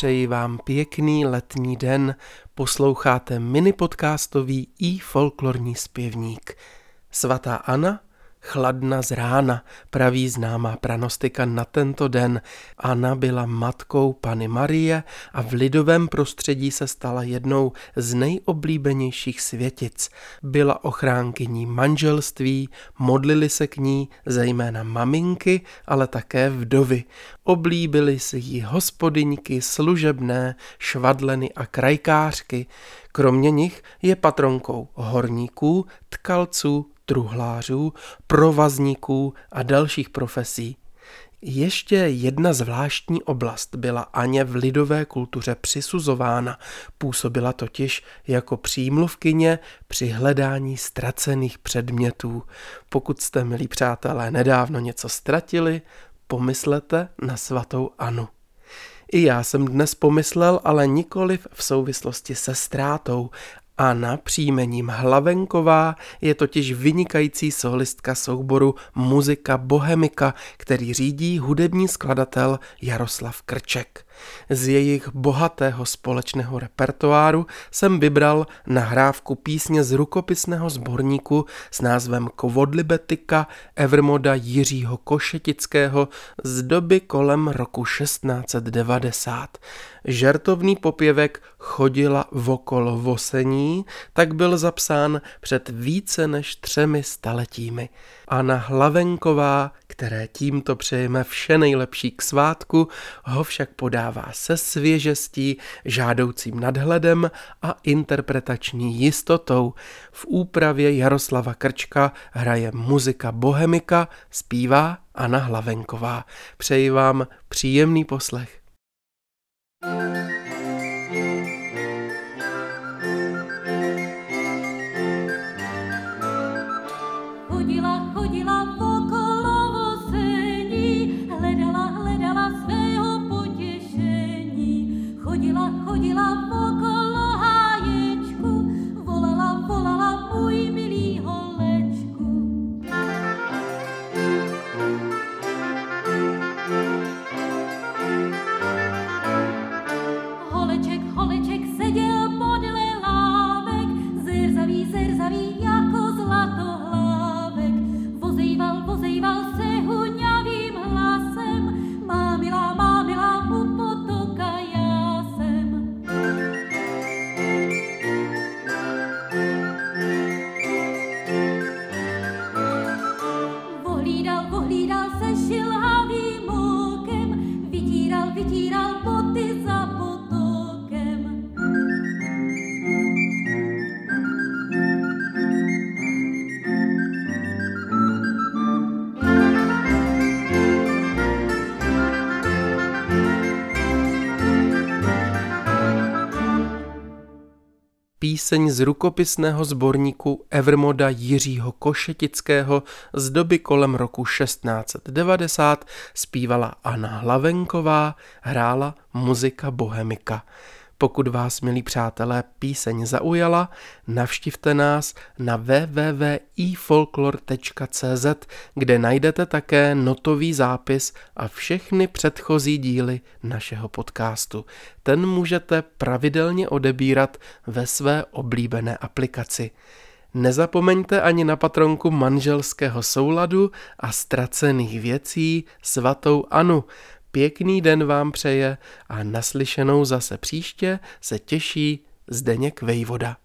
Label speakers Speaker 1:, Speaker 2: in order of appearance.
Speaker 1: přeji vám pěkný letní den. Posloucháte mini podcastový i folklorní zpěvník. Svatá Anna chladna z rána, praví známá pranostika na tento den. Anna byla matkou Pany Marie a v lidovém prostředí se stala jednou z nejoblíbenějších světic. Byla ochránkyní manželství, modlili se k ní zejména maminky, ale také vdovy. Oblíbili si ji hospodyňky, služebné, švadleny a krajkářky. Kromě nich je patronkou horníků, tkalců, truhlářů, provazníků a dalších profesí. Ještě jedna zvláštní oblast byla Aně v lidové kultuře přisuzována. Působila totiž jako přímluvkyně při hledání ztracených předmětů. Pokud jste, milí přátelé, nedávno něco ztratili, pomyslete na svatou Anu. I já jsem dnes pomyslel, ale nikoliv v souvislosti se ztrátou, Anna příjmením Hlavenková je totiž vynikající solistka souboru Muzika Bohemika, který řídí hudební skladatel Jaroslav Krček. Z jejich bohatého společného repertoáru jsem vybral nahrávku písně z rukopisného sborníku s názvem Kovodlibetika Evermoda Jiřího Košetického z doby kolem roku 1690. Žertovný popěvek Chodila vokolo vosení, tak byl zapsán před více než třemi staletími. Anna Hlavenková, které tímto přejeme vše nejlepší k svátku, ho však podává se svěžestí, žádoucím nadhledem a interpretační jistotou. V úpravě Jaroslava Krčka hraje muzika Bohemika, zpívá Anna Hlavenková. Přeji vám příjemný poslech.
Speaker 2: Chodila, Chodila, sentir al
Speaker 1: Píseň z rukopisného sborníku Evermoda Jiřího Košetického z doby kolem roku 1690 zpívala Anna Hlavenková, hrála muzika Bohemika. Pokud vás, milí přátelé, píseň zaujala, navštivte nás na www.ifolklor.cz, kde najdete také notový zápis a všechny předchozí díly našeho podcastu. Ten můžete pravidelně odebírat ve své oblíbené aplikaci. Nezapomeňte ani na patronku manželského souladu a ztracených věcí svatou Anu. Pěkný den vám přeje a naslyšenou zase příště se těší Zdeněk Vejvoda.